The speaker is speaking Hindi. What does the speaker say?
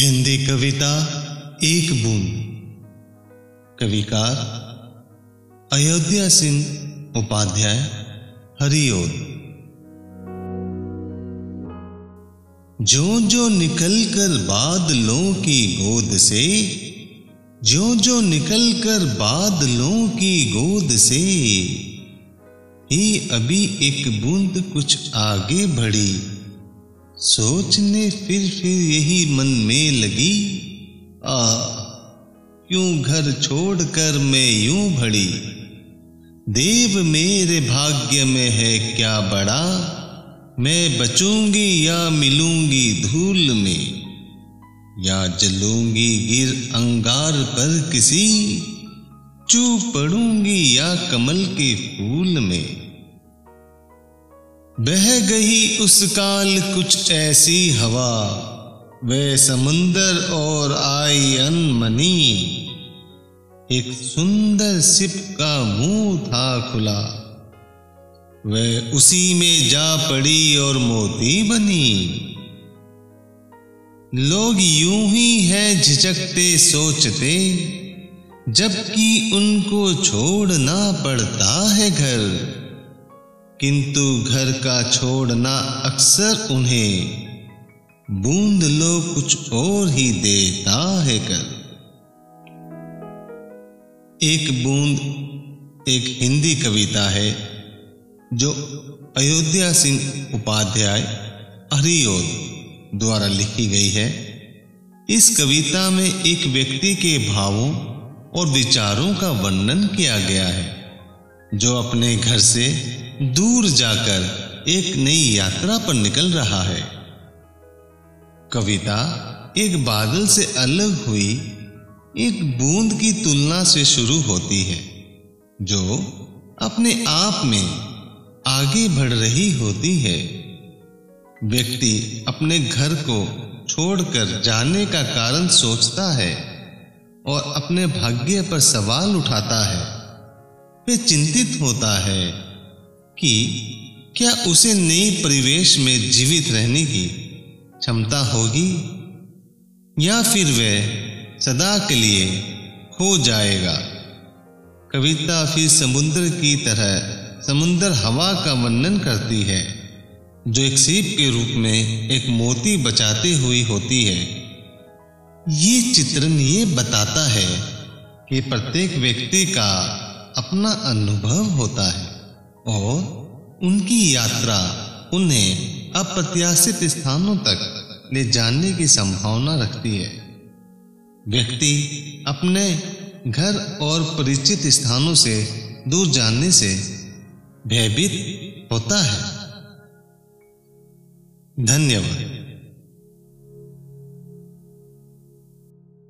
हिंदी कविता एक बूंद। कविकार अयोध्या सिंह उपाध्याय हरिओद जो जो निकल कर बादलों की गोद से जो जो निकल कर बादलों की गोद से, ही अभी एक बूंद कुछ आगे बढ़ी। सोचने फिर फिर यही मन में लगी, आ क्यों घर छोड़कर मैं यूँ भड़ी। देव मेरे भाग्य में है क्या बड़ा? मैं बचूँगी या मिलूँगी धूल में? या जलूँगी गिर अंगार पर किसी? चू पड़ूँगी या कमल के फूल में? बह गई उस काल कुछ ऐसी हवा। वे समुंदर और आई अनमनी। एक सुंदर सिप का मुँह था खुला। वह उसी में जा पड़ी और मोती बनी। लोग यूँ ही है झिझकते, सोचते, जबकि उनको छोड़ना पड़ता है घर। किंतु घर का छोड़ना अक्सर उन्हें बूंद लो कुछ और ही देता है कर। एक बूंद एक हिंदी कविता है, जो अयोध्या सिंह उपाध्याय हरिओद द्वारा लिखी गई है। इस कविता में एक व्यक्ति के भावों और विचारों का वर्णन किया गया है। जो अपने घर से दूर जाकर एक नई यात्रा पर निकल रहा है। कविता एक बादल से अलग हुई, एक बूंद की तुलना से शुरू होती है, जो अपने आप में आगे बढ़ रही होती है। व्यक्ति अपने घर को छोड़कर जाने का कारण सोचता है और अपने भाग्य पर सवाल उठाता है। वे चिंतित होता है कि क्या उसे नए परिवेश में जीवित रहने की क्षमता होगी? या फिर वह सदा के लिए खो जाएगा? कविता फिर समुद्र की तरह समुद्र हवा का वर्णन करती है, जो एक सीप के रूप में एक मोती बचाते हुई होती है। ये चित्रण ये बताता है कि प्रत्येक व्यक्ति का अपना अनुभव होता है और उनकी यात्रा उन्हें अप्रत्याशित स्थानों तक ले जाने की संभावना रखती है। व्यक्ति अपने घर और परिचित स्थानों से दूर जाने से भयभीत होता है। धन्यवाद।